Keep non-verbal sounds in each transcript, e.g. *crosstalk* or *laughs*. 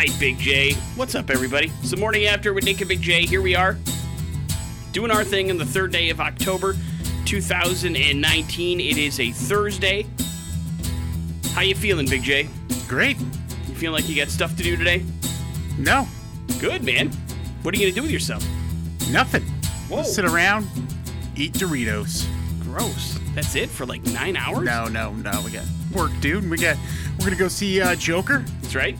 right, Big J. What's up, everybody? It's the morning after with Nick and Big J. Here we are, doing our thing on the third day of October, 2019. It is a Thursday. How you feeling, Big J? Great. You feeling like you got stuff to do today? No, Good, man. What are you gonna do with yourself? nothing. Whoa. Sit around, eat Doritos. Gross. That's it for like nine hours. No, no, no. We got work, dude. We got. We're gonna go see uh, Joker that's right.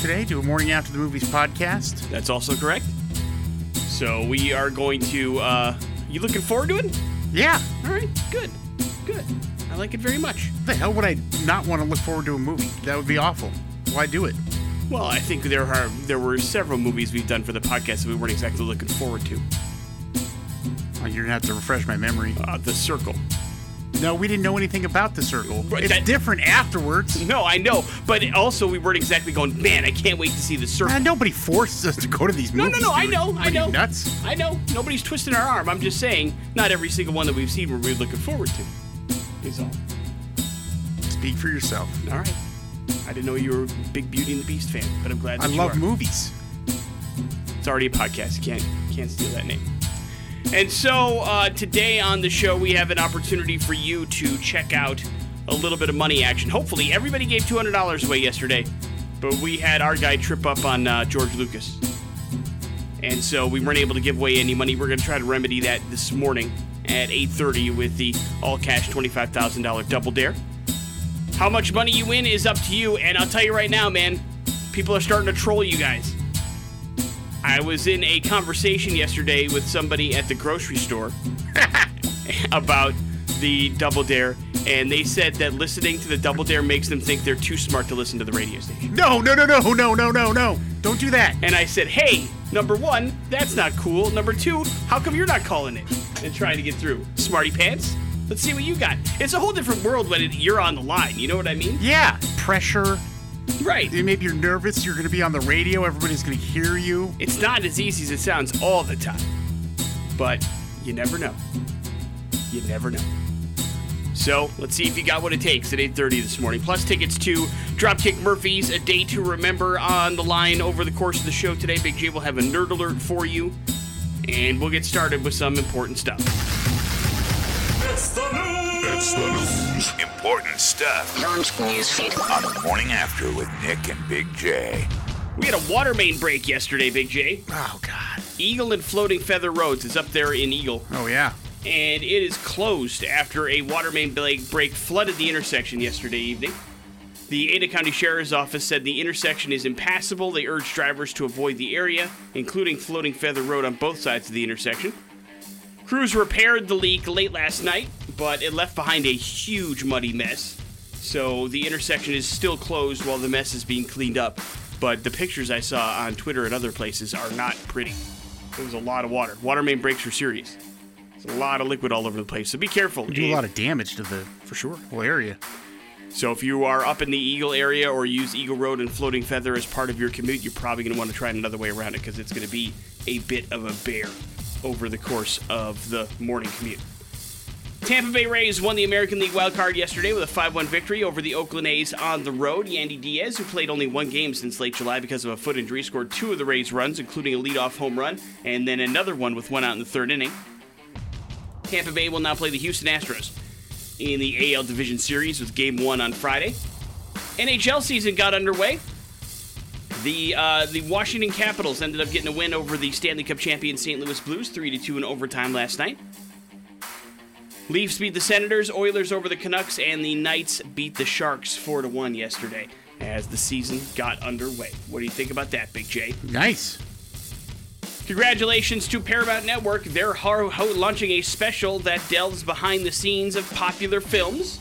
Today. Do a morning after the movies podcast. That's also correct. So we are going to. uh You looking forward to it? Yeah. All right. Good. Good. I like it very much. The hell would I not want to look forward to a movie? That would be awful. Why do it? Well, I think there are there were several movies we've done for the podcast that we weren't exactly looking forward to. Oh, you're gonna have to refresh my memory. Uh, the Circle. No, we didn't know anything about the circle. Right, it's that- different afterwards. No, I know, but also we weren't exactly going. Man, I can't wait to see the Circle. Nobody forces us to go to these movies. No, no, no, I know, What I know. nuts. I know nobody's twisting our arm. I'm just saying, not every single one that we've seen we're really looking forward to. Is all. Speak for yourself. All right. I didn't know you were a big Beauty and the Beast fan, but I'm glad. I love are. movies. It's already a podcast. You can't can't steal that name. And so uh, today on the show, we have an opportunity for you to check out a little bit of money action. Hopefully, everybody gave two hundred dollars away yesterday, but we had our guy trip up on uh, George Lucas, and so we weren't able to give away any money. We're going to try to remedy that this morning at eight thirty with the all cash twenty five thousand dollar double dare. How much money you win is up to you, and I'll tell you right now, man, people are starting to troll you guys. I was in a conversation yesterday with somebody at the grocery store *laughs* about the Double Dare, and they said that listening to the Double Dare makes them think they're too smart to listen to the radio station. No, no, no, no, no, no, no, no. Don't do that. And I said, hey, number one, that's not cool. Number two, how come you're not calling it and trying to get through? Smarty pants? Let's see what you got. It's a whole different world when it, you're on the line. You know what I mean? Yeah, pressure. Right. Maybe you're nervous. You're going to be on the radio. Everybody's going to hear you. It's not as easy as it sounds all the time. But you never know. You never know. So let's see if you got what it takes at 8:30 this morning. Plus tickets to Dropkick Murphys, a day to remember on the line over the course of the show today. Big J will have a nerd alert for you, and we'll get started with some important stuff. It's the news. It's the news. Important stuff Launch newsfeed. on the morning after with Nick and Big J. We had a water main break yesterday, Big J. Oh, God. Eagle and Floating Feather Roads is up there in Eagle. Oh, yeah. and it is closed after a water main break break flooded the intersection yesterday evening. The Ada County Sheriff's Office said the intersection is impassable. They urged drivers to avoid the area, including Floating Feather Road on both sides of the intersection. Crews repaired the leak late last night, but it left behind a huge muddy mess. So the intersection is still closed while the mess is being cleaned up. But the pictures I saw on Twitter and other places are not pretty. It was a lot of water. Water main breaks are serious. It's a lot of liquid all over the place, so be careful. Do a lot of damage to the for sure. whole area. So if you are up in the Eagle area or use Eagle Road and Floating Feather as part of your commute, you're probably going to want to try another way around it because it's going to be a bit of a bear over the course of the morning commute. Tampa Bay Rays won the American League wild card yesterday with a 5-1 victory over the Oakland A's on the road. Yandy Diaz, who played only one game since late July because of a foot injury, scored two of the Rays' runs, including a leadoff home run and then another one with one out in the third inning. Tampa Bay will now play the Houston Astros in the AL Division Series with Game One on Friday. NHL season got underway. The uh, the Washington Capitals ended up getting a win over the Stanley Cup champion St. Louis Blues, three to two in overtime last night. Leafs beat the Senators, Oilers over the Canucks, and the Knights beat the Sharks four to one yesterday as the season got underway. What do you think about that, Big J? Nice. Congratulations to Paramount Network. They're ho- launching a special that delves behind the scenes of popular films.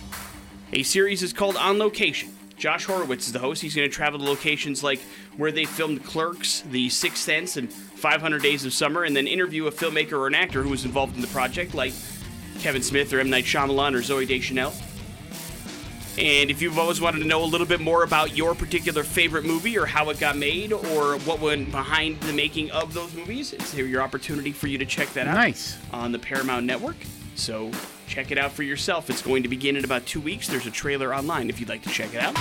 A series is called On Location. Josh Horowitz is the host. He's going to travel to locations like where they filmed Clerks, The Sixth Sense, and 500 Days of Summer, and then interview a filmmaker or an actor who was involved in the project, like Kevin Smith or M. Night Shyamalan or Zooey Deschanel. And if you've always wanted to know a little bit more about your particular favorite movie or how it got made or what went behind the making of those movies, it's here your opportunity for you to check that out Nice. on the Paramount Network. So check it out for yourself. It's going to begin in about two weeks. There's a trailer online if you'd like to check it out.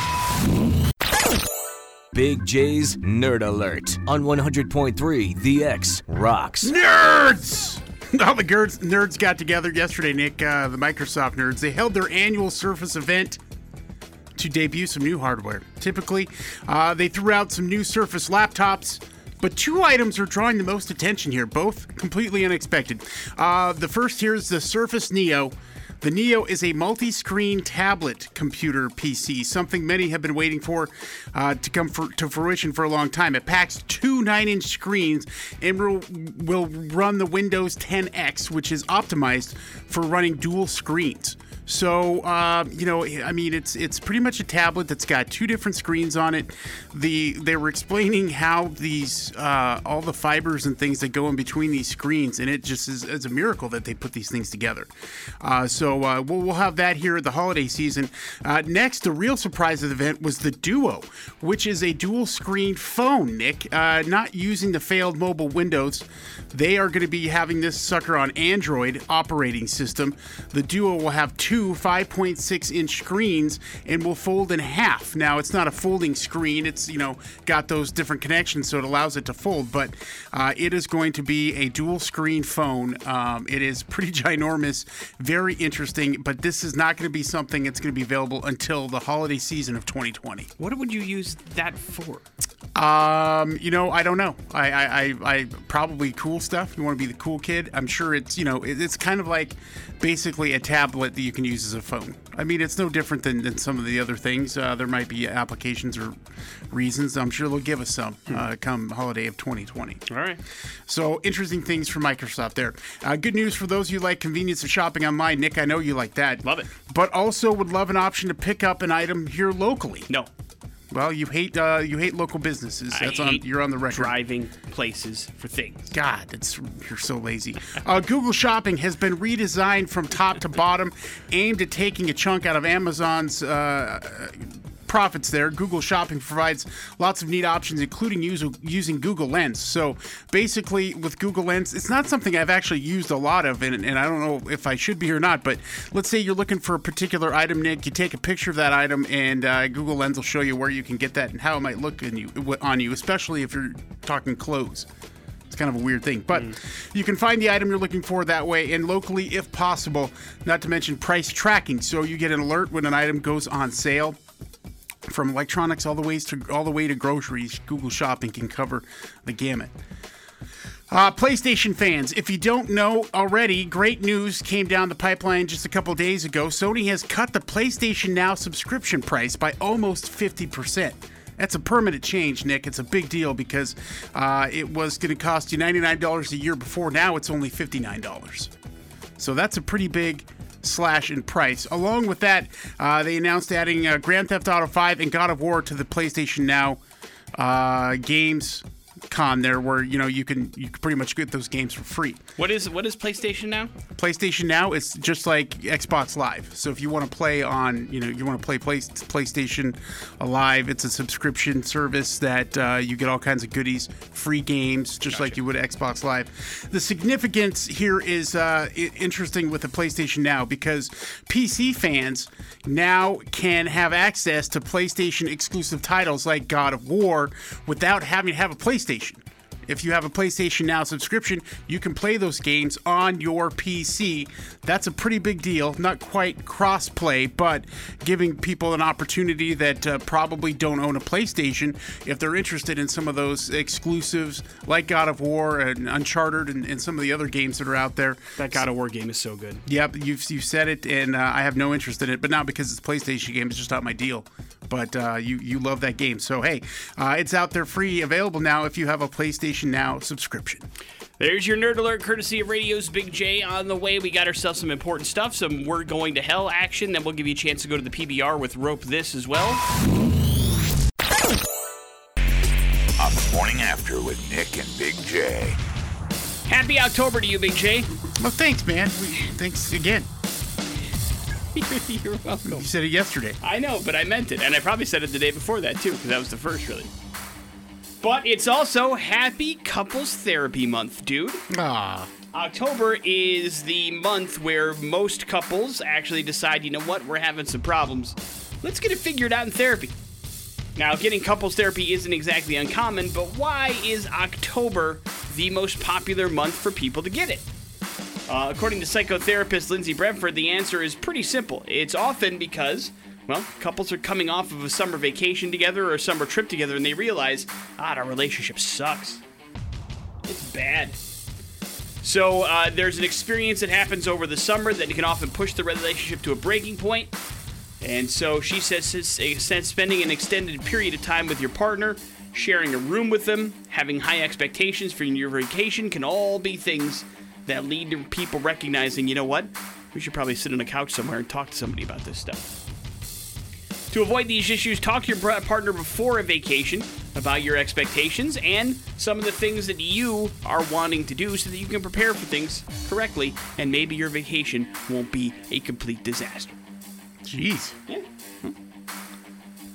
Big J's Nerd Alert on 100.3 The X Rocks. Nerds! *laughs* All the nerds, nerds got together yesterday, Nick, uh, the Microsoft nerds. They held their annual Surface event to debut some new hardware. Typically, uh, they threw out some new Surface laptops. But two items are drawing the most attention here, both completely unexpected. Uh, the first here is the Surface Neo. The Neo is a multi screen tablet computer PC, something many have been waiting for uh, to come for, to fruition for a long time. It packs two 9 inch screens and will, will run the Windows 10X, which is optimized for running dual screens. So uh, you know, I mean, it's it's pretty much a tablet that's got two different screens on it. The they were explaining how these uh, all the fibers and things that go in between these screens, and it just is it's a miracle that they put these things together. Uh, so uh, we'll, we'll have that here at the holiday season. Uh, next, the real surprise of the event was the Duo, which is a dual screen phone. Nick, uh, not using the failed mobile Windows, they are going to be having this sucker on Android operating system. The Duo will have two 5.6 inch screens and will fold in half. Now, it's not a folding screen, it's, you know, got those different connections, so it allows it to fold, but uh, it is going to be a dual screen phone. Um, it is pretty *laughs* ginormous, very interesting, but this is not going to be something that's going to be available until the holiday season of 2020. What would you use that for? Um, you know, I don't know. I, I, I, I probably cool stuff. You want to be the cool kid. I'm sure it's, you know, it's kind of like basically a tablet that you can use as a phone. I mean, it's no different than, than some of the other things. Uh, there might be applications or reasons. I'm sure they'll give us some uh, come holiday of 2020. All right. So interesting things for Microsoft there. Uh, good news for those who like convenience of shopping online. Nick, I know you like that. Love it. But also would love an option to pick up an item here locally. No. Well, you hate uh, you hate local businesses. That's on you're on the record. Driving places for things. God, you're so lazy. Uh, Google Shopping has been redesigned from top to bottom, aimed at taking a chunk out of Amazon's uh, profits there. Google Shopping provides lots of neat options, including use, using Google Lens. So basically, with Google Lens, it's not something I've actually used a lot of, and, and I don't know if I should be or not. But let's say you're looking for a particular item, Nick. You take a picture of that item, and uh, Google Lens will show you where you can get that and how it might look you, on you, especially if you're talking clothes. It's kind of a weird thing, but you can find the item you're looking for that way and locally if possible, not to mention price tracking. So you get an alert when an item goes on sale. From electronics all the ways to all the way to groceries, Google Shopping can cover the gamut. Uh, PlayStation fans, if you don't know already, great news came down the pipeline just a couple days ago. Sony has cut the PlayStation Now subscription price by almost 50%. That's a permanent change, Nick. It's a big deal because uh, it was going to cost you $99 a year before. Now it's only $59. So that's a pretty big slash in price. Along with that, uh, they announced adding uh, Grand Theft Auto 5 and God of War to the PlayStation Now uh, games con there where you know you can you can pretty much get those games for free. What is what is PlayStation now? PlayStation Now is just like Xbox Live. So if you want to play on, you know, you want to play play, PlayStation Live, it's a subscription service that uh, you get all kinds of goodies, free games, just like you would Xbox Live. The significance here is uh, interesting with the PlayStation Now because PC fans now can have access to PlayStation exclusive titles like God of War without having to have a PlayStation. If you have a PlayStation Now subscription, you can play those games on your PC. That's a pretty big deal. Not quite cross play, but giving people an opportunity that uh, probably don't own a PlayStation if they're interested in some of those exclusives like God of War and Uncharted and, and some of the other games that are out there. That God of War game is so good. Yep, you've, you've said it, and uh, I have no interest in it, but not because it's a PlayStation game. It's just not my deal. But uh, you you love that game, so hey, uh, it's out there free, available now if you have a PlayStation Now subscription. There's your nerd alert, courtesy of Radio's Big J. On the way, we got ourselves some important stuff, some We're Going to Hell action. Then we'll give you a chance to go to the PBR with Rope This as well. On the morning after with Nick and Big J. Happy October to you, Big J. Well, thanks, man. Thanks again. *laughs* You're welcome. You said it yesterday. I know, but I meant it. And I probably said it the day before that, too, because that was the first, really. But it's also Happy Couples Therapy Month, dude. Ah, October is the month where most couples actually decide, you know what, we're having some problems. Let's get it figured out in therapy. Now, getting couples therapy isn't exactly uncommon, but why is October the most popular month for people to get it? Uh, according to psychotherapist Lindsay Brentford, the answer is pretty simple. It's often because, well, couples are coming off of a summer vacation together or a summer trip together and they realize, ah, our relationship sucks. It's bad. So uh, there's an experience that happens over the summer that can often push the relationship to a breaking point. And so she says says spending an extended period of time with your partner, sharing a room with them, having high expectations for your vacation can all be things that lead to people recognizing, you know what? We should probably sit on a couch somewhere and talk to somebody about this stuff. To avoid these issues, talk to your partner before a vacation about your expectations and some of the things that you are wanting to do so that you can prepare for things correctly and maybe your vacation won't be a complete disaster. Jeez. Yeah.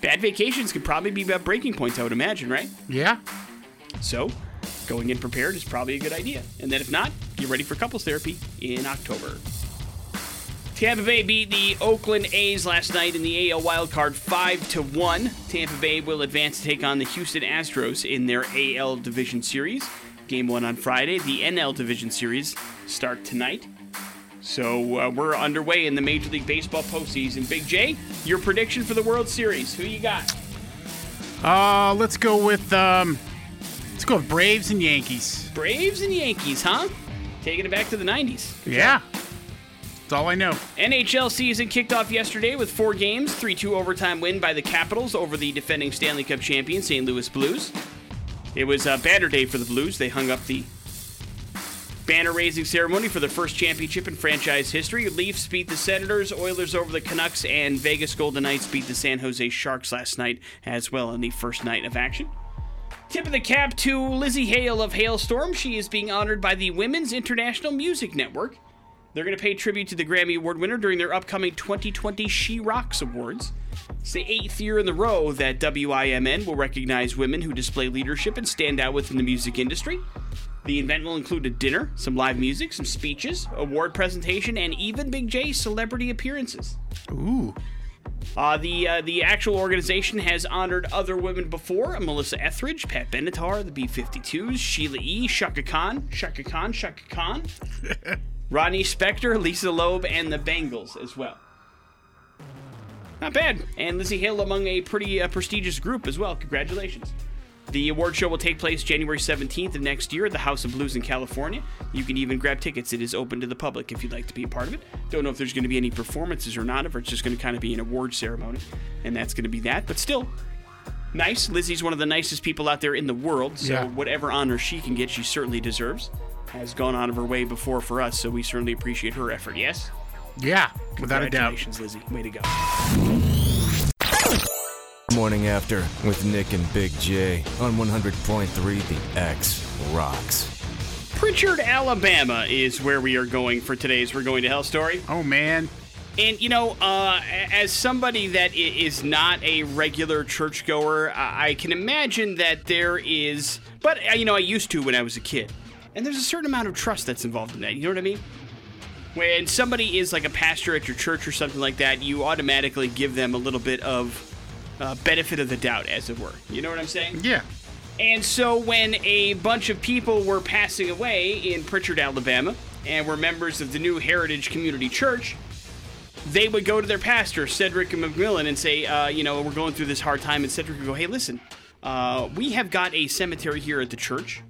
Bad vacations could probably be about breaking points, I would imagine, right? Yeah. So, going in prepared is probably a good idea. And then if not, get ready for couples therapy in October. Tampa Bay beat the Oakland A's last night in the AL wildcard 5 to 1. Tampa Bay will advance to take on the Houston Astros in their AL Division Series. Game 1 on Friday. The NL Division Series start tonight. So uh, we're underway in the Major League Baseball postseason. Big J, your prediction for the World Series. Who you got? Uh, let's go with um, let's go Braves and Yankees. Braves and Yankees, huh? Taking it back to the 90s. Yeah. That's all I know. NHL season kicked off yesterday with four games, 3 2 overtime win by the Capitals over the defending Stanley Cup champion St. Louis Blues. It was a banner day for the Blues. They hung up the banner raising ceremony for the first championship in franchise history. Leafs beat the Senators, Oilers over the Canucks, and Vegas Golden Knights beat the San Jose Sharks last night as well in the first night of action. Tip of the cap to Lzzy Hale of Halestorm. She is being honored by the Women's International Music Network. They're going to pay tribute to the Grammy Award winner during their upcoming 2020 She Rocks Awards. It's the eighth year in the row that WIMN will recognize women who display leadership and stand out within the music industry. The event will include a dinner, some live music, some speeches, award presentation, and even Big J celebrity appearances. Ooh. Uh, the uh, the actual organization has honored other women before: Melissa Etheridge, Pat Benatar, the B-52s, Sheila E., Chaka Khan, Chaka Khan, Chaka Khan, *laughs* Ronnie Spector, Lisa Loeb, and the Bangles as well. Not bad. And Lzzy Hale among a pretty uh, prestigious group as well. Congratulations. The award show will take place January 17th of next year at the House of Blues in California. You can even grab tickets. It is open to the public if you'd like to be a part of it. Don't know if there's going to be any performances or not, if it's just going to kind of be an award ceremony. And that's going to be that. But still, nice. Lzzy's one of the nicest people out there in the world. So Yeah. whatever honor she can get, she certainly deserves. Has gone out of her way before for us, so we certainly appreciate her effort. Yes? Yeah, without a doubt. Congratulations, Lizzie. Way to go. Morning After with Nick and Big J on 100.3 The X Rocks. Prichard, Alabama is where we are going for today's We're Going to Hell story. Oh man. And you know, uh, as somebody that is not a regular churchgoer, I I can imagine that there is, but uh, you know, I used to when I was a kid, and there's a certain amount of trust that's involved in that. You know what I mean? When somebody is like a pastor at your church or something like that, you automatically give them a little bit of uh, benefit of the doubt, as it were. You know what I'm saying? Yeah. And so when a bunch of people were passing away in Prichard, Alabama, and were members of the New Heritage Community Church, they would go to their pastor, Cedric McMillan, and say, uh, you know, we're going through this hard time. And Cedric would go, hey, listen, uh, we have got a cemetery here at the church.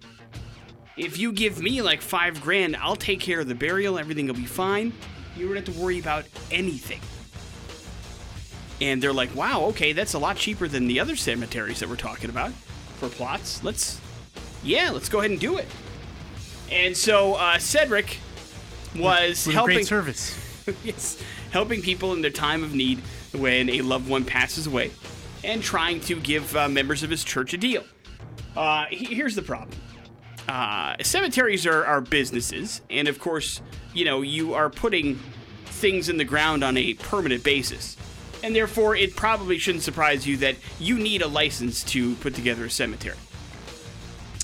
If you give me like five grand, I'll take care of the burial. Everything will be fine. You don't have to worry about anything. And they're like, wow, okay, that's a lot cheaper than the other cemeteries that we're talking about for plots. Let's, yeah, let's go ahead and do it. And so uh, Cedric was helping great service. *laughs* yes, helping people in their time of need when a loved one passes away, and trying to give uh, members of his church a deal. Uh, he- here's the problem: uh, cemeteries are, are businesses, and of course, you know you are putting things in the ground on a permanent basis, and therefore it probably shouldn't surprise you that you need a license to put together a cemetery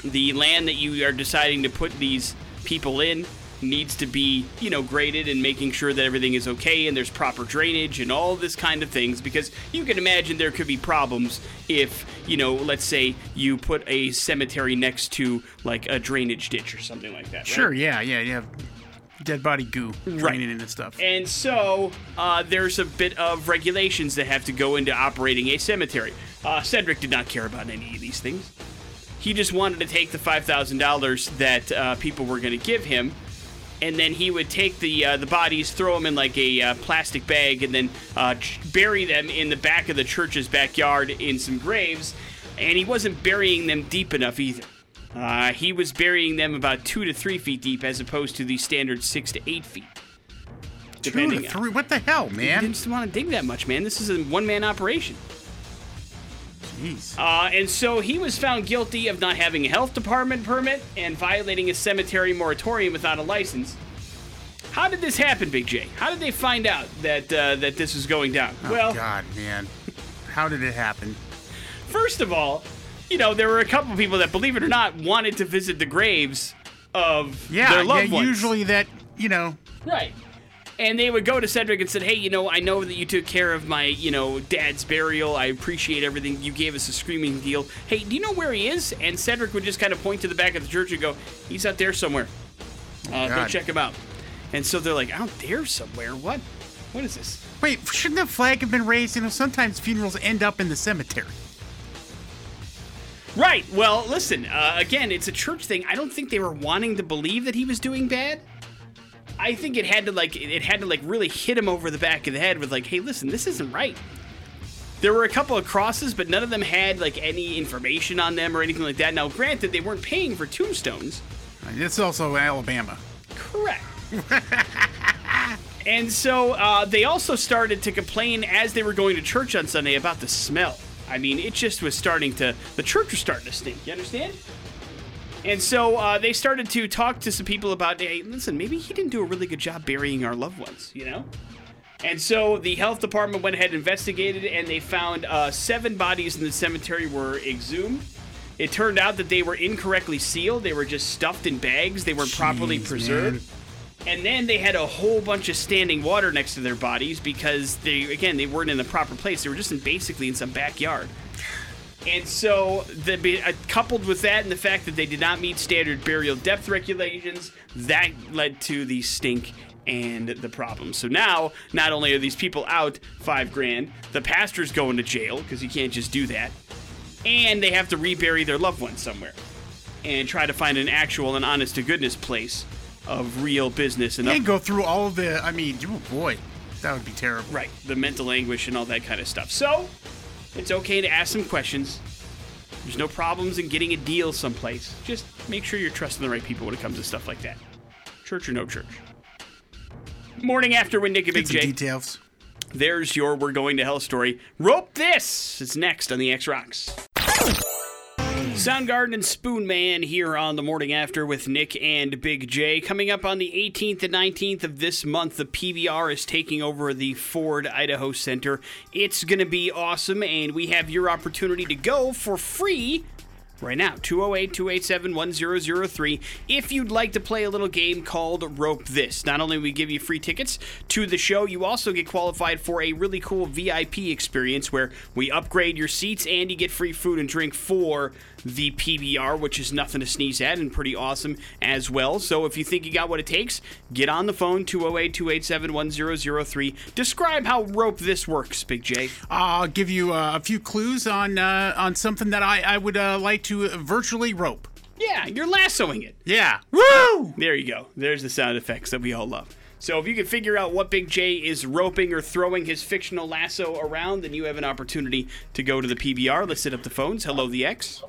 the land that you are deciding to put these people in needs to be, you know, graded and making sure that everything is okay and there's proper drainage and all this kind of things because you can imagine there could be problems if, you know, let's say you put a cemetery next to like a drainage ditch or something like that. right? Sure, yeah, yeah, have dead body goo draining into stuff. And so uh, there's a bit of regulations that have to go into operating a cemetery. Uh, Cedric did not care about any of these things. He just wanted to take the $5,000 that uh, people were going to give him, and then he would take the uh, the bodies, throw them in like a uh, plastic bag, and then uh, bury them in the back of the church's backyard in some graves. And he wasn't burying them deep enough either. Uh, he was burying them about two to three feet deep, as opposed to the standard six to eight feet. Two depending- to three. What the hell, He man? didn't want to dig that much, man. This is a one man operation. Jeez. Uh, and so he was found guilty of not having a health department permit and violating a cemetery moratorium without a license. How did this happen, Big J? How did they find out that uh, that this was going down? oh well, God, man. How did it happen? first of all, you know there were a couple people that, believe it or not, wanted to visit the graves of Yeah, their loved yeah. ones. Usually that, you know, Right. And they would go to Cedric and said, "Hey, you know, I know that you took care of my, you know, dad's burial. I appreciate everything. You gave us a screaming deal. Hey, do you know where he is?" And Cedric would just kind of point to the back of the church and go, "He's out there somewhere. Uh, go check him out." And so they're like, "Out there somewhere? What? What is this?" wait, shouldn't the flag have been raised? You know, sometimes funerals end up in the cemetery. Right. Well, listen. Uh, again, it's a church thing. I don't think they were wanting to believe that he was doing bad. I think it had to like it had to like really hit him over the back of the head with like, hey, listen, this isn't right. There were a couple of crosses, but none of them had like any information on them or anything like that. Now, granted, they weren't paying for tombstones. It's also Alabama. Correct. *laughs* and so uh, they also started to complain as they were going to church on Sunday about the smell. I mean, it just was starting to, the church was starting to stink. You understand? And so uh, they started to talk to some people about, hey, listen, maybe he didn't do a really good job burying our loved ones, you know? And so the health department went ahead and investigated, and they found uh, seven bodies in the cemetery were exhumed. It turned out that they were incorrectly sealed. They were just stuffed in bags. They weren't properly preserved. man. And then they had a whole bunch of standing water next to their bodies because they, again, they weren't in the proper place. They were just in basically in some backyard. And so, the, uh, coupled with that and the fact that they did not meet standard burial depth regulations, that led to the stink and the problem. So now, not only are these people out five grand, the pastor's going to jail because you can't just do that, and they have to rebury their loved ones somewhere and try to find an actual and honest to goodness place of real business and You can't go through all of the. I mean, oh boy, that would be terrible. Right, the mental anguish and all that kind of stuff. So, it's okay to ask some questions. There's no problems in getting a deal someplace. Just make sure you're trusting the right people when it comes to stuff like that. Church or no church. Morning after with Nick and Big J. details. There's your We're Going to Hell story. Rope this! It's next on the X Rocks. Soundgarden and Spoonman here on the morning after with Nick and Big J. Coming up on the 18th and 19th of this month, the PBR is taking over the Ford Idaho Center. It's going to be awesome, and we have your opportunity to go for free right now. 208 287 1003 if you'd like to play a little game called rope this not only we give you free tickets to the show you also get qualified for a really cool vip experience where we upgrade your seats and you get free food and drink for the pbr which is nothing to sneeze at and pretty awesome as well. So if you think you got what it takes get on the phone 208 287 1003 describe how rope this works big j. I'll give you uh, a few clues on uh, on something that I, I would uh, like to Uh, virtually rope. yeah you're lassoing it Yeah. Woo! There you go. There's the sound effects that we all love. So if you can figure out what Big J is roping or throwing his fictional lasso around, then you have an opportunity to go to the PBR. Let's set up the phones. Hello, the X.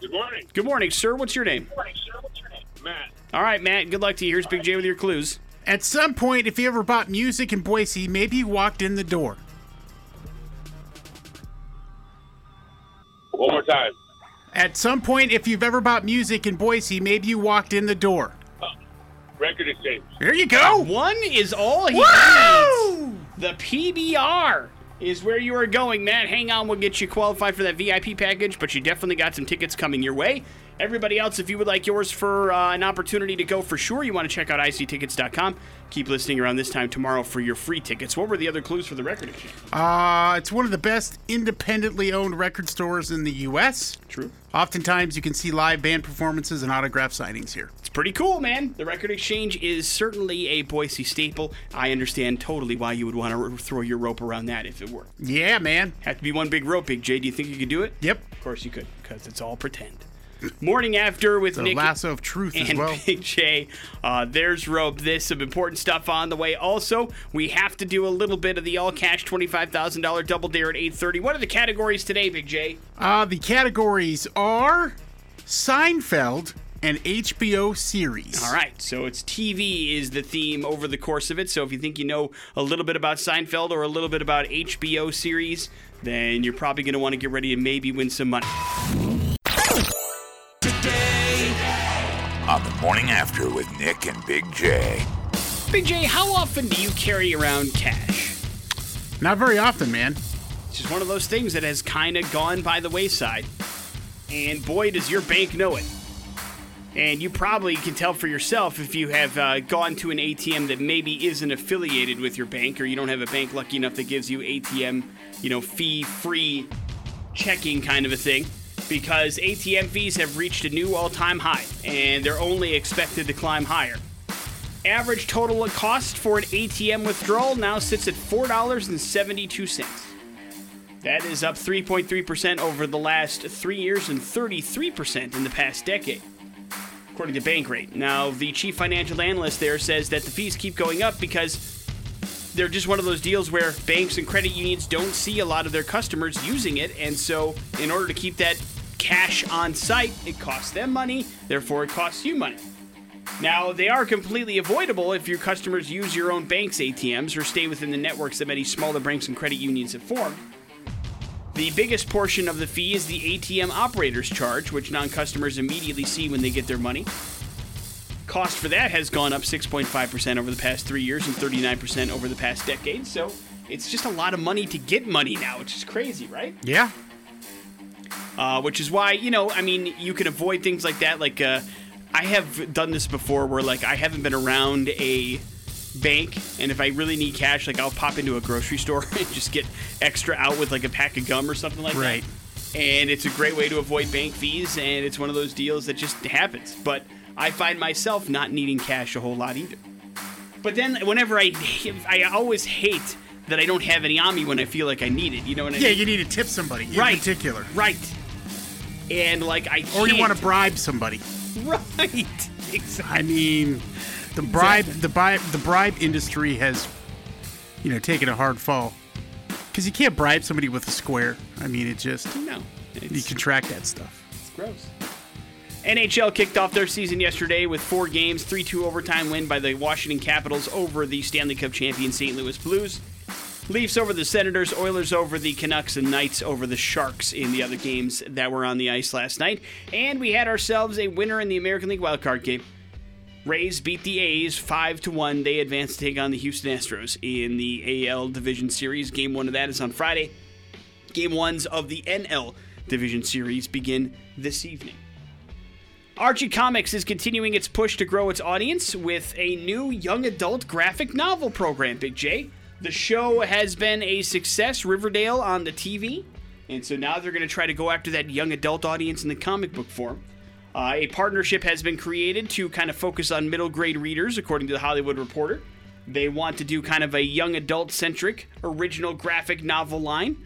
Good morning, Good morning, sir. What's your name? Good morning, sir. What's your name? Matt. All right, Matt. Good luck to you. Here's Big J with your clues. At some point, if you ever bought music in Boise, maybe you walked in the door. One more time. At some point, if you've ever bought music in Boise, maybe you walked in the door. Record exchange. There you go. One is all he Woo! needs. The PBR is where you are going, Matt. Hang on, we'll get you qualified for that VIP package, but you definitely got some tickets coming your way. Everybody else, if you would like yours for uh, an opportunity to go for sure, you want to check out ictickets.com. Keep listening around this time tomorrow for your free tickets. What were the other clues for the record exchange? Uh, it's one of the best independently owned record stores in the U.S. True. Oftentimes, you can see live band performances and autograph signings here. It's pretty cool, man. The record exchange is certainly a Boise staple. I understand totally why you would want to throw your rope around that if it were. Yeah, man. Have to be one big rope, Big J. Do you think you could do it? Yep. Of course you could, because it's all pretend. Morning after with The Nick lasso of truth as and well. Big J. Uh, there's rope. This some important stuff on the way. Also, we have to do a little bit of the all cash twenty-five thousand dollar double dare at eight thirty. What are the categories today, Big J? Uh, the categories are Seinfeld and HBO series. All right, so it's TV is the theme over the course of it. So if you think you know a little bit about Seinfeld or a little bit about HBO series, then you're probably going to want to get ready to maybe win some money. On the morning after with Nick and Big J. Big J, how often do you carry around cash? Not very often, man. It's just one of those things that has kind of gone by the wayside. And boy, does your bank know it. And you probably can tell for yourself if you have uh, gone to an ATM that maybe isn't affiliated with your bank, or you don't have a bank lucky enough that gives you ATM, you know, fee-free checking kind of a thing. Because ATM fees have reached a new all-time high, and they're only expected to climb higher. Average total cost for an ATM withdrawal now sits at $4.72. That is up 3.3% over the last three years and 33% in the past decade, according to Bankrate. Now, the chief financial analyst there says that the fees keep going up because they're just one of those deals where banks and credit unions don't see a lot of their customers using it, and so in order to keep that cash on site, it costs them money, therefore, it costs you money. Now, they are completely avoidable if your customers use your own bank's ATMs or stay within the networks that many smaller banks and credit unions have formed. The biggest portion of the fee is the ATM operator's charge, which non customers immediately see when they get their money. Cost for that has gone up 6.5% over the past three years and 39% over the past decade, so it's just a lot of money to get money now, which is crazy, right? Yeah. uh, which is why you know i mean you can avoid things like that like uh, i have done this before where like i haven't been around a bank and if i really need cash like i'll pop into a grocery store *laughs* and just get extra out with like a pack of gum or something like that. Right. that and it's a great way to avoid bank fees and it's one of those deals that just happens but i find myself not needing cash a whole lot either but then whenever i i always hate that i don't have any on me when i feel like i need it you know what i Yeah, mean Yeah, you need to tip somebody in right particular. right and like i Or you want to bribe somebody. Right. *laughs* Exactly. I mean, the bribe the bribe the bribe industry has you know taken a hard fall. Cuz you can't bribe somebody with a square. I mean, it just No. you track that stuff. it's gross. NHL kicked off their season yesterday with four games, 3 2 overtime win by the Washington Capitals over the Stanley Cup champion St. Louis Blues. Leafs over the Senators, Oilers over the Canucks, and Knights over the Sharks in the other games that were on the ice last night. And we had ourselves a winner in the American League wildcard game. Rays beat the A's 5 to 1. They advance to take on the Houston Astros in the AL Division Series. Game 1 of that is on Friday. Game 1s of the NL Division Series begin this evening. Archie Comics is continuing its push to grow its audience with a new young adult graphic novel program, Big J. The show has been a success, Riverdale on the TV, and so now they're going to try to go after that young adult audience in the comic book form. Uh, a partnership has been created to kind of focus on middle grade readers, according to the Hollywood Reporter. They want to do kind of a young adult centric original graphic novel line,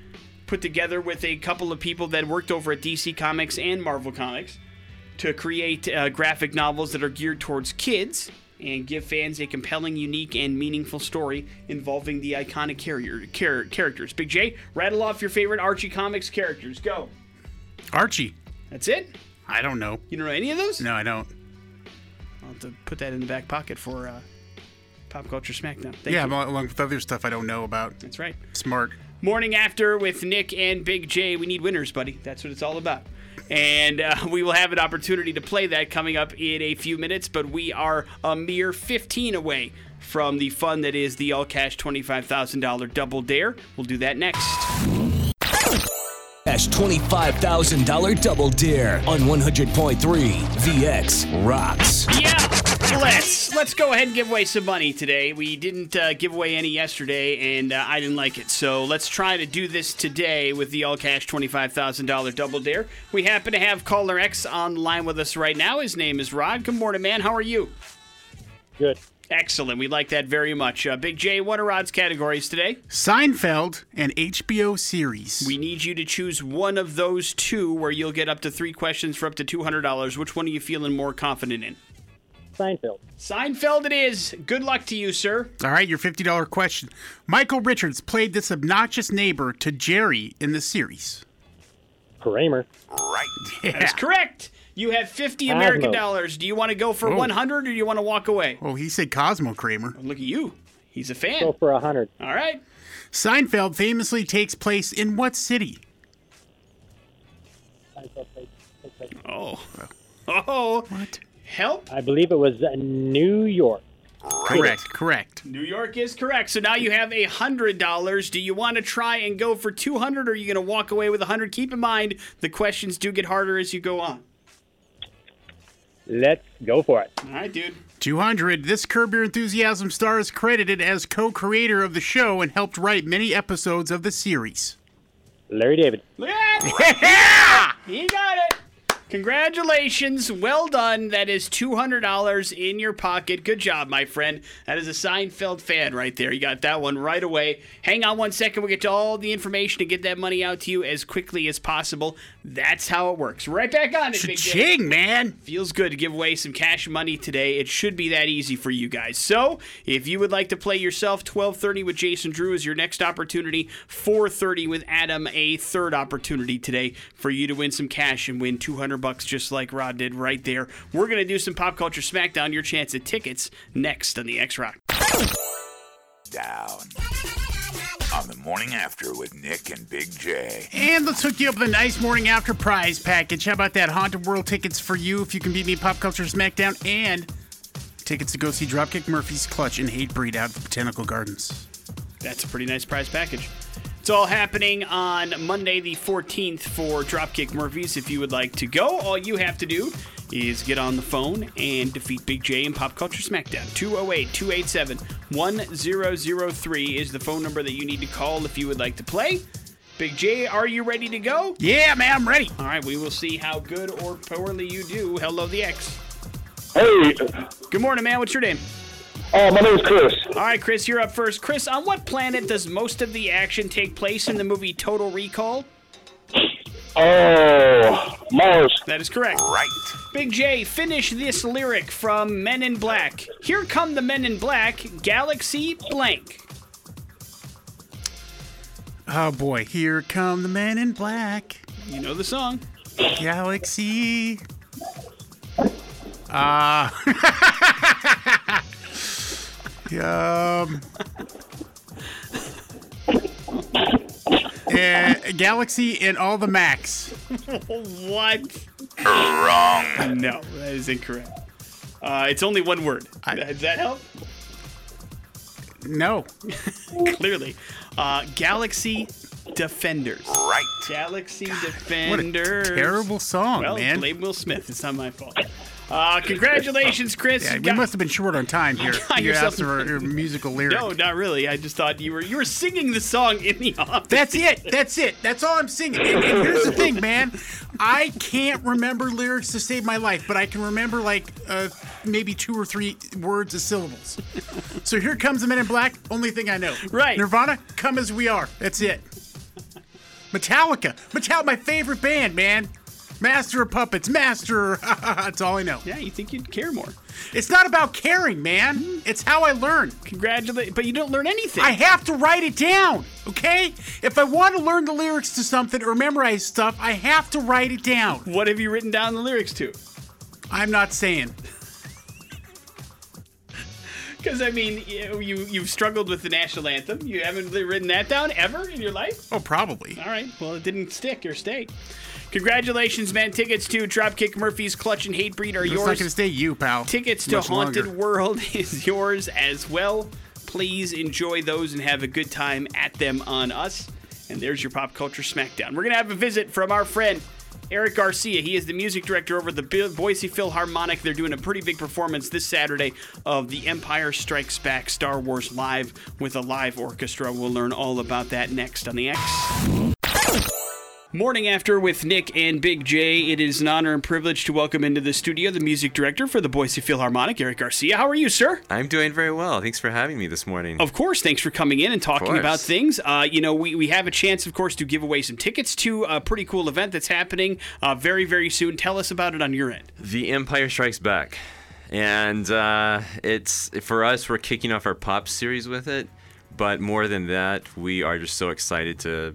put together with a couple of people that worked over at DC Comics and Marvel Comics to create uh, graphic novels that are geared towards kids and give fans a compelling, unique, and meaningful story involving the iconic carrier, char- characters. Big J, rattle off your favorite Archie Comics characters. Go. Archie. That's it? I don't know. You don't know any of those? No, I don't. I'll have to put that in the back pocket for uh, Pop Culture Smackdown. Thank yeah, you. along with other stuff I don't know about. That's right. Smart. Morning after with Nick and Big J. We need winners, buddy. That's what it's all about. And uh, *laughs* we will have an opportunity to play that coming up in a few minutes, but we are a mere 15 away from the fun that is the all cash $25,000 double dare. We'll do that next. Cash $25,000 double dare on 100.3 VX Rocks. Yeah, let's let's go ahead and give away some money today. We didn't uh, give away any yesterday, and uh, I didn't like it. So let's try to do this today with the all cash twenty five thousand dollar double dare. We happen to have caller X on line with us right now. His name is Rod. Good morning, man. How are you? Good. Excellent. We like that very much. Uh, Big J, what are Rod's categories today? Seinfeld and HBO series. We need you to choose one of those two, where you'll get up to three questions for up to two hundred dollars. Which one are you feeling more confident in? Seinfeld. Seinfeld, it is. Good luck to you, sir. All right, your $50 question. Michael Richards played this obnoxious neighbor to Jerry in the series. Kramer. Right. That is correct. You have 50 Cosmo. American dollars. Do you want to go for 100 or do you want to walk away? Oh, he said Cosmo Kramer. Look at you. He's a fan. Go for a hundred. All right. Seinfeld famously takes place in what city? Oh. Oh. *laughs* What? Help. I believe it was uh, New York. Correct, correct. New York is correct. So now you have a hundred dollars. Do you want to try and go for two hundred, or are you going to walk away with a hundred? Keep in mind the questions do get harder as you go on. Let's go for it. All right, dude. 200. This Curb Your Enthusiasm star is credited as co creator of the show and helped write many episodes of the series. Larry David. Yeah! *laughs* He got it. Congratulations. Well done. That is $200 in your pocket. Good job, my friend. That is a Seinfeld fan right there. You got that one right away. Hang on one second. We'll get to all the information to get that money out to you as quickly as possible. That's how it works. Right back on it, Big. Ching, man. Feels good to give away some cash money today. It should be that easy for you guys. So, if you would like to play yourself, 12:30 with Jason Drew is your next opportunity. 4:30 with Adam, a third opportunity today for you to win some cash and win 200 bucks just like Rod did right there. We're going to do some pop culture smackdown, your chance at tickets next on the X Rock. Down. On the morning after with Nick and Big J. And let's hook you up with a nice morning after prize package. How about that? Haunted World tickets for you if you can beat me Pop Culture Smackdown and tickets to go see Dropkick Murphy's Clutch and Hatebreed out at the Botanical Gardens. That's a pretty nice prize package. It's all happening on Monday, the 14th, for Dropkick Murphys. If you would like to go, all you have to do is get on the phone and defeat Big J in Pop Culture Smackdown. 208 287 1003 is the phone number that you need to call if you would like to play. Big J, are you ready to go? Yeah, man, I'm ready. All right, we will see how good or poorly you do. Hello, the X. Hey, Good morning, man. What's your name? Uh, my name is Chris. All right, Chris, you're up first. Chris, on what planet does most of the action take place in the movie Total Recall? Oh, Mars. That is correct. Right. Big J, finish this lyric from Men in Black. Here come the Men in Black, Galaxy Blank. Oh boy, here come the men in black. You know the song. Galaxy. Uh, *laughs* um, uh, Galaxy and all the Max. *laughs* What? Wrong. No, that is incorrect. Uh, it's only one word. Does that help? No. *laughs* Clearly. Uh, Galaxy Defenders. Right. Galaxy Defenders. What a Defenders. terrible song, Well, man. blame Will Smith. It's not my fault. Uh, congratulations, Chris. Yeah, we got- must have been short on time here. You asked for a musical lyric. No, not really. I just thought you were you were singing the song in the office. That's it. That's it. That's all I'm singing. And, and here's the thing, man. I can't remember lyrics to save my life, but I can remember like uh, maybe two or three words of syllables. So here comes the Men in Black. Only thing I know. Right. Nirvana, come as we are. That's it. Metallica. Metallica, my favorite band, man. Master of Puppets. Master. *laughs* That's all I know. Yeah, you think you'd care more. It's not about caring, man. It's how I learn. Congratulate, but you don't learn anything. I have to write it down, okay? If I want to learn the lyrics to something or memorize stuff, I have to write it down. what have you written down the lyrics to? I'm not saying. Because I mean, you you- you've struggled with the national anthem. You haven't really written that down ever in your life. Oh, probably. All right. Well, it didn't stick or stay. Congratulations, man! Tickets to Dropkick Murphys Clutch and Hatebreed are It's not yours. going to stay you, pal. Tickets to Much Haunted longer. World *laughs* is yours as well. Please enjoy those and have a good time at them on us. And there's your pop culture smackdown. We're going to have a visit from our friend Eric Garcia. He is the music director over the Boise Philharmonic. They're doing a pretty big performance this Saturday of The Empire Strikes Back Star Wars Live with a live orchestra. We'll learn all about that next on the X. Morning After with Nick and Big J. It is an honor and privilege to welcome into the studio the music director for the Boise Philharmonic, Eric Garcia. How are you, sir? I'm doing very well. Thanks for having me this morning. Of course, thanks for coming in and talking about things. Uh, you know, we, we have a chance, of course, to give away some tickets to a pretty cool event that's happening uh, very, very soon. Tell us about it on your end. The Empire Strikes Back. And uh, it's for us, we're kicking off our pop series with it. But more than that, we are just so excited to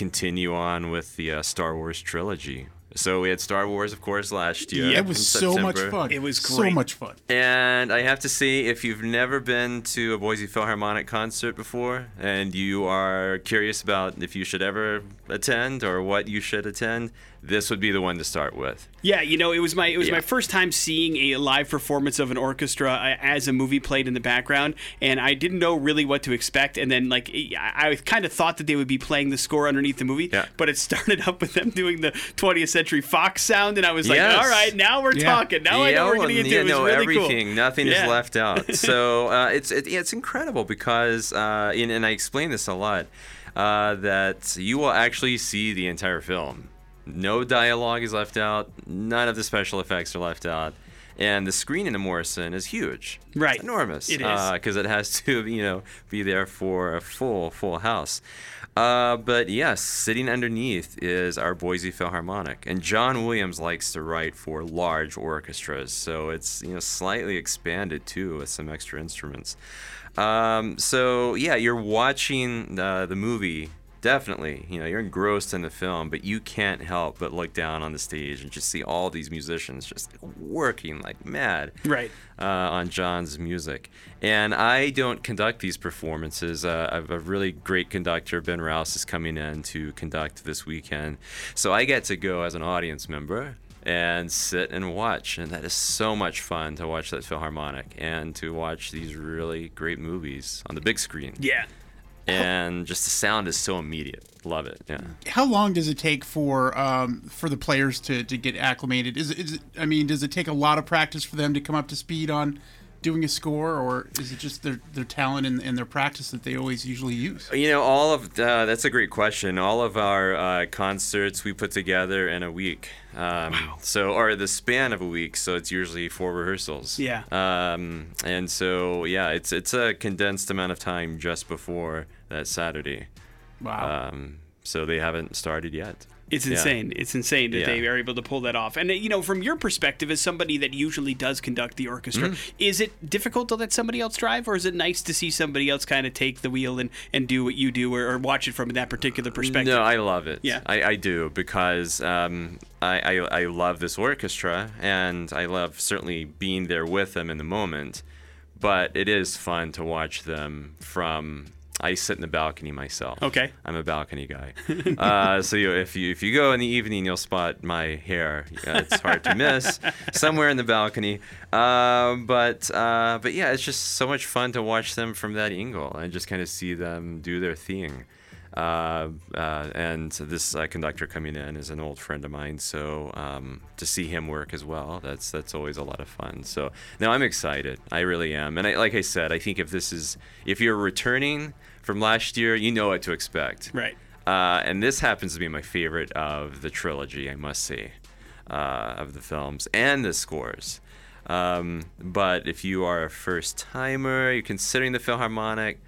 continue on with the uh, Star Wars trilogy. So we had Star Wars, of course, last year. Yeah, It was so much fun. It was so much fun. And I have to say, if you've never been to a Boise Philharmonic concert before and you are curious about if you should ever attend or what you should attend, this would be the one to start with. Yeah, you know, it was my it was Yeah. my first time seeing a live performance of an orchestra uh, as a movie played in the background, and I didn't know really what to expect. And then, like, I, I kind of thought that they would be playing the score underneath the movie, Yeah. but it started *laughs* up with them doing the 20th Century Fox sound, and I was like, Yes. all right, now we're Yeah. talking. Now I know what we're well, getting into. yeah, it was no, really everything. cool. Nothing Yeah. is left out. *laughs* So uh, it's it, it's incredible because, uh, and, and I explain this a lot, uh, that you will actually see the entire film. No dialogue is left out. None of the special effects are left out. And the screen in the Morrison is huge. Right. It's enormous. It is. because it has to, *laughs* you know, be there for a full full house. Uh, but yes, sitting underneath is our Boise Philharmonic, and John Williams likes to write for large orchestras, so it's you know slightly expanded too with some extra instruments. Um, so yeah, you're watching uh, the movie. Definitely, you know, you're engrossed in the film, but you can't help but look down on the stage and just see all these musicians just working like mad Right. uh, on John's music. And I don't conduct these performances. Uh, I have a really great conductor, Ben Rouse, is coming in to conduct this weekend. So I get to go as an audience member and sit and watch. And that is so much fun to watch that Philharmonic and to watch these really great movies on the big screen. Yeah. And just the sound is so immediate. Love it. Yeah. How long does it take for um, for the players to, to get acclimated? Is, is it, I mean, does it take a lot of practice for them to come up to speed on doing a score, or is it just their their talent and, and their practice that they always usually use? You know, all of uh, that's a great question. All of our uh, concerts we put together in a week. Um, So, or the span of a week. So it's usually four rehearsals. Yeah. Um, and so yeah, it's it's a condensed amount of time just before that Saturday. Wow. Um, so they haven't started yet. It's Yeah. insane. It's insane that Yeah. they are able to pull that off. And uh, you know, from your perspective, as somebody that usually does conduct the orchestra, Mm-hmm. is it difficult to let somebody else drive, or is it nice to see somebody else kind of take the wheel and, and do what you do, or, or watch it from that particular perspective? No, I love it. Yeah. I, I do because um, I, I I love this orchestra and I love certainly being there with them in the moment. But it is fun to watch them from. I sit in the balcony myself. Okay. I'm a balcony guy. *laughs* uh, so you, if you if you go in the evening, you'll spot my hair. Uh, it's hard to miss *laughs* somewhere in the balcony. Uh, but uh, but yeah, it's just so much fun to watch them from that angle and just kind of see them do their thing. Uh, uh, and this uh, conductor coming in is an old friend of mine, so um, to see him work as well, that's that's always a lot of fun. So now I'm excited, I really am. And I, like I said, I think if this is if you're returning from last year, you know what to expect. Right. Uh, and this happens to be my favorite of the trilogy, I must say, uh, of the films and the scores. Um, but if you are a first timer, you're considering the Philharmonic,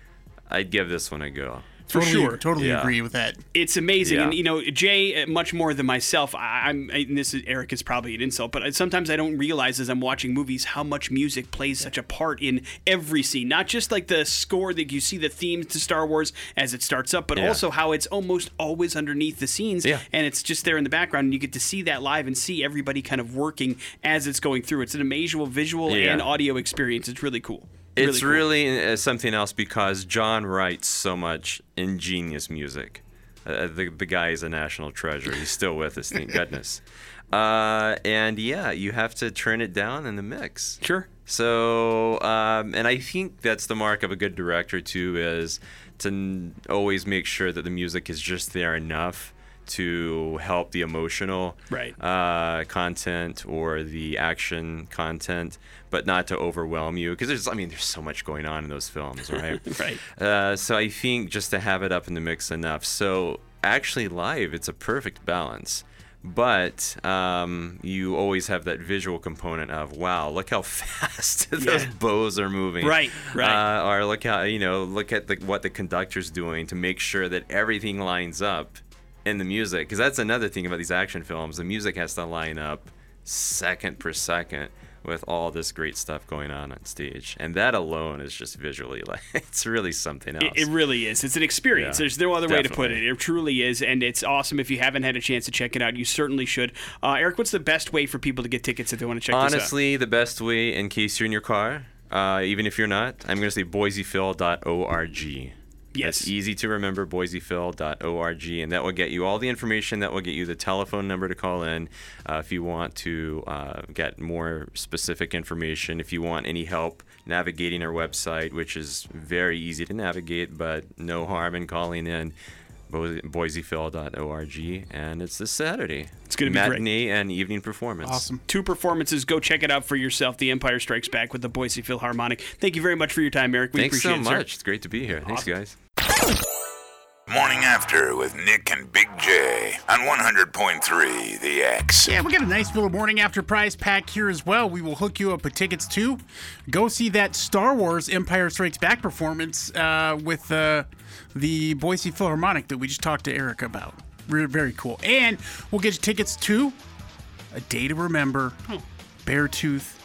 I'd give this one a go. For totally, sure. Totally Yeah. agree with that. It's amazing, Yeah. and you know, Jay, uh, much more than myself. I, I'm, and this is Eric is probably an insult, but sometimes I don't realize as I'm watching movies how much music plays such a part in every scene. Not just like the score that you see the themes to Star Wars as it starts up, but Yeah. also how it's almost always underneath the scenes, Yeah. and it's just there in the background, and you get to see that live and see everybody kind of working as it's going through. It's an amazing visual Yeah. and audio experience. It's really cool. It's cool. really uh, something else because John writes so much ingenious music. Uh, the, the guy is a national treasure. He's still with us, thank *laughs* goodness. Uh, and yeah, you have to turn it down in the mix. Sure. So, um, and I think that's the mark of a good director too, is to n- always make sure that the music is just there enough to help the emotional Right. uh, content or the action content, but not to overwhelm you. Because there's, I mean, there's so much going on in those films, *laughs* right? Right. Uh, so I think just to have it up in the mix enough. So actually, live, it's a perfect balance. But um, you always have that visual component of wow, look how *laughs* fast *laughs* those Yeah. bows are moving, Right, right. Uh, or look how you know, look at the, what the conductor's doing to make sure that everything lines up in the music. Because that's another thing about these action films: the music has to line up second per second with all this great stuff going on on stage, and that alone is just visually *laughs* like it's really something else. It, it really is. It's an experience. Yeah, There's no other way to put it. It truly is, and it's awesome. If you haven't had a chance to check it out, you certainly should. Uh, Eric, what's the best way for people to get tickets if they want to check this out? Honestly, the best way, in case you're in your car, uh, even if you're not, I'm going to say boisephil.org. Yes. Easy to remember, boisephil.org, and that will get you all the information. That will get you the telephone number to call in uh, if you want to uh, get more specific information. If you want any help navigating our website, which is very easy to navigate, but no harm in calling in. Bo- boisephil.org, and it's this Saturday. It's gonna be great. matinee and evening performance. Awesome. Two performances. Go check it out for yourself. The Empire Strikes Back with the Boise Philharmonic. Thank you very much for your time, Eric. We Thanks so appreciate it, sir. much. It's great to be here. Thanks, guys. Morning After with Nick and Big J on 100.3 The X. Yeah, we got a nice little morning after prize pack here as well. We will hook you up with tickets to go see that Star Wars Empire Strikes Back performance uh, with uh, the Boise Philharmonic that we just talked to Eric about. Re- very cool. And we'll get you tickets to A Day to Remember, Beartooth,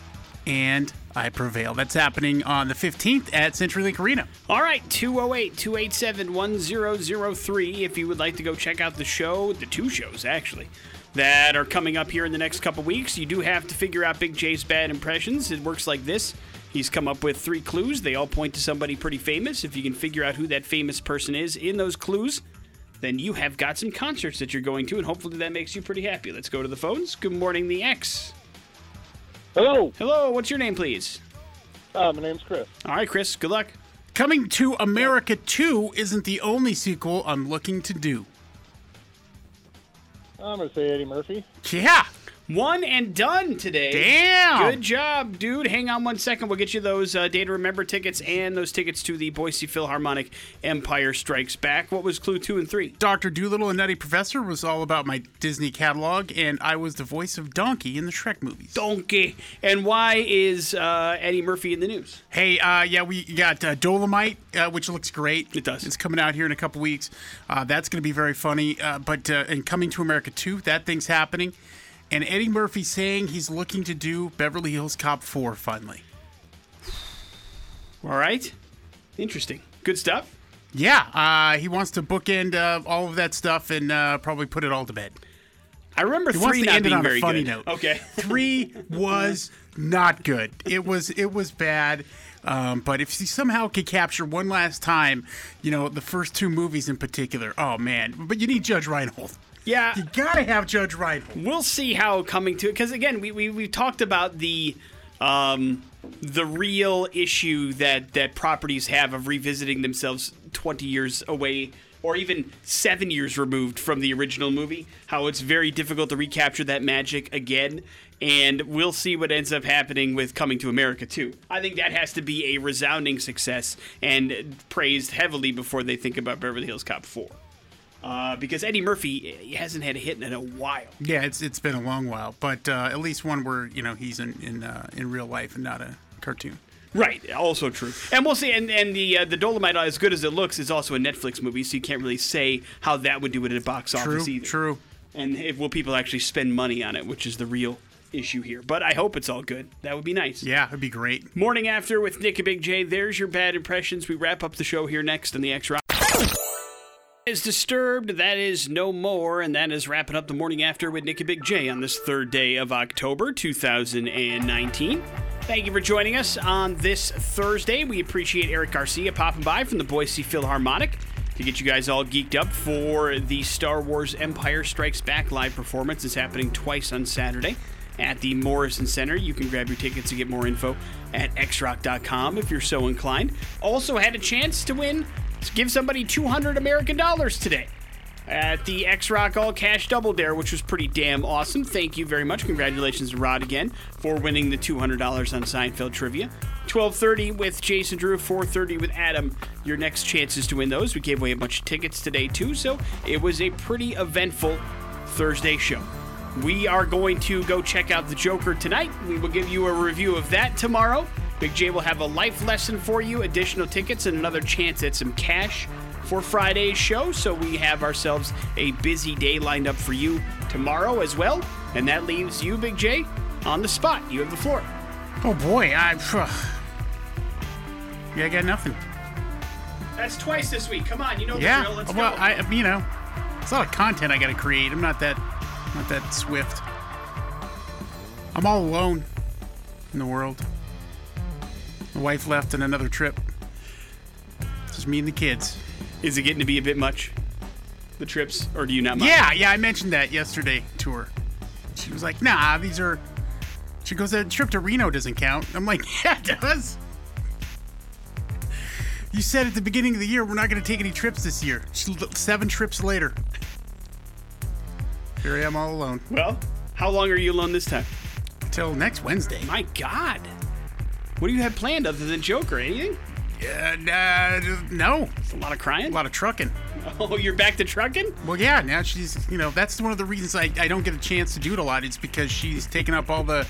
and I Prevail. That's happening on the 15th at CenturyLink Arena. All right, 208 287 1003. If you would like to go check out the show, the two shows actually, that are coming up here in the next couple weeks, you do have to figure out Big J's bad impressions. It works like this. He's come up with three clues. They all point to somebody pretty famous. If you can figure out who that famous person is in those clues, then you have got some concerts that you're going to, and hopefully that makes you pretty happy. Let's go to the phones. Good morning, the X. Hello, Hello, what's your name, please? uh, my name's Chris. All right, Chris, good luck. Coming to America 2 isn't the only sequel I'm looking to do. I'm gonna say Eddie Murphy. Yeah. One and done today. Damn. Good job, dude. Hang on one second. We'll get you those uh, Day to Remember tickets and those tickets to the Boise Philharmonic Empire Strikes Back. What was clue two and three? Dr. Dolittle and Nutty Professor was all about my Disney catalog, and I was the voice of Donkey in the Shrek movies. Donkey. And why is uh, Eddie Murphy in the news? Hey, uh, yeah, we got uh, Dolomite, uh, which looks great. It does. It's coming out here in a couple weeks. Uh, that's going to be very funny. Uh, but uh, and Coming to America 2, that thing's happening. And Eddie Murphy saying he's looking to do Beverly Hills Cop 4 finally. All right. Interesting. Good stuff. Yeah, uh, he wants to bookend uh, all of that stuff and uh, probably put it all to bed. I remember He three not being on a very funny good. note. Okay. Three *laughs* was not good. It was it was bad. Um, but if he somehow could capture one last time, you know, the first two movies in particular, oh man! But you need Judge Reinhold. Yeah. You gotta have Judge Reinhold. We'll see how coming to it because again, we we we talked about the um the real issue that that properties have of revisiting themselves 20 years away or even 7 years removed from the original movie how it's very difficult to recapture that magic again and we'll see what ends up happening with coming to america too i think that has to be a resounding success and praised heavily before they think about beverly hills cop 4 uh, because Eddie Murphy he hasn't had a hit in a while. Yeah, it's it's been a long while, but uh, at least one where you know he's in in uh, in real life and not a cartoon. Right, also true. And we'll see. And and the uh, the Dolomite, as good as it looks, is also a Netflix movie, so you can't really say how that would do it at a box True, office either. true. And if, will people actually spend money on it, which is the real issue here. But I hope it's all good. That would be nice. Yeah, it'd be great. Morning after with Nick and Big J. There's your bad impressions. We wrap up the show here next on the X Rock. Is disturbed. That is no more, and that is wrapping up the morning after with Nick and Big J on this third day of October 2019. Thank you for joining us on this Thursday. We appreciate Eric Garcia popping by from the Boise Philharmonic to get you guys all geeked up for the Star Wars Empire Strikes Back live performance. It's happening twice on Saturday at the Morrison Center. You can grab your tickets to get more info at xrock.com if you're so inclined. Also had a chance to win give somebody 200 American dollars today at the X Rock All Cash Double Dare, which was pretty damn awesome. Thank you very much. Congratulations to Rod again for winning the $200 on Seinfeld trivia. 12:30 with Jason Drew, 4:30 with Adam. Your next chances to win those. We gave away a bunch of tickets today too, so it was a pretty eventful Thursday show. We are going to go check out the Joker tonight. We will give you a review of that tomorrow. Big J will have a life lesson for you, additional tickets, and another chance at some cash for Friday's show. So we have ourselves a busy day lined up for you tomorrow as well. And that leaves you, Big J, on the spot. You have the floor. Oh boy, I. phew. yeah, I got nothing. That's twice this week. Come on, you know the Yeah, drill. Let's well, go. I you know, it's a lot of content I got to create. I'm not that, not that swift. I'm all alone in the world. The wife left on another trip. Just me and the kids. Is it getting to be a bit much? The trips, or do you not mind? Yeah, yeah, I mentioned that yesterday to her. She was like, "Nah, these are." She goes, "That trip to Reno doesn't count." I'm like, *laughs* "Yeah, it does." You said at the beginning of the year we're not going to take any trips this year. Seven trips later. Here I am all alone. Well, how long are you alone this time? Until next Wednesday. My God. What do you have planned other than Joker? Anything? Uh, uh, no. It's a lot of crying. A lot of trucking. *laughs* Oh, you're back to trucking? Well, yeah, now she's, you know, that's one of the reasons I, I don't get a chance to do it a lot. It's because she's taking up all the,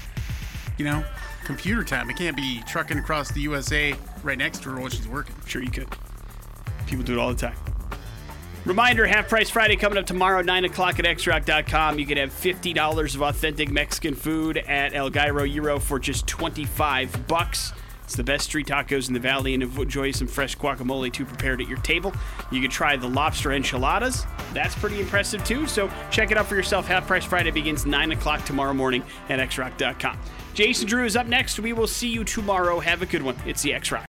you know, computer time. I can't be trucking across the USA right next to her while she's working. Sure, you could. People do it all the time. Reminder Half Price Friday coming up tomorrow, 9 o'clock at xrock.com. You can have $50 of authentic Mexican food at El Gyro Euro for just 25 bucks. It's the best street tacos in the valley and enjoy some fresh guacamole too prepared at your table. You can try the lobster enchiladas. That's pretty impressive too. So check it out for yourself. Half Price Friday begins 9 o'clock tomorrow morning at xrock.com. Jason Drew is up next. We will see you tomorrow. Have a good one. It's the X Rock.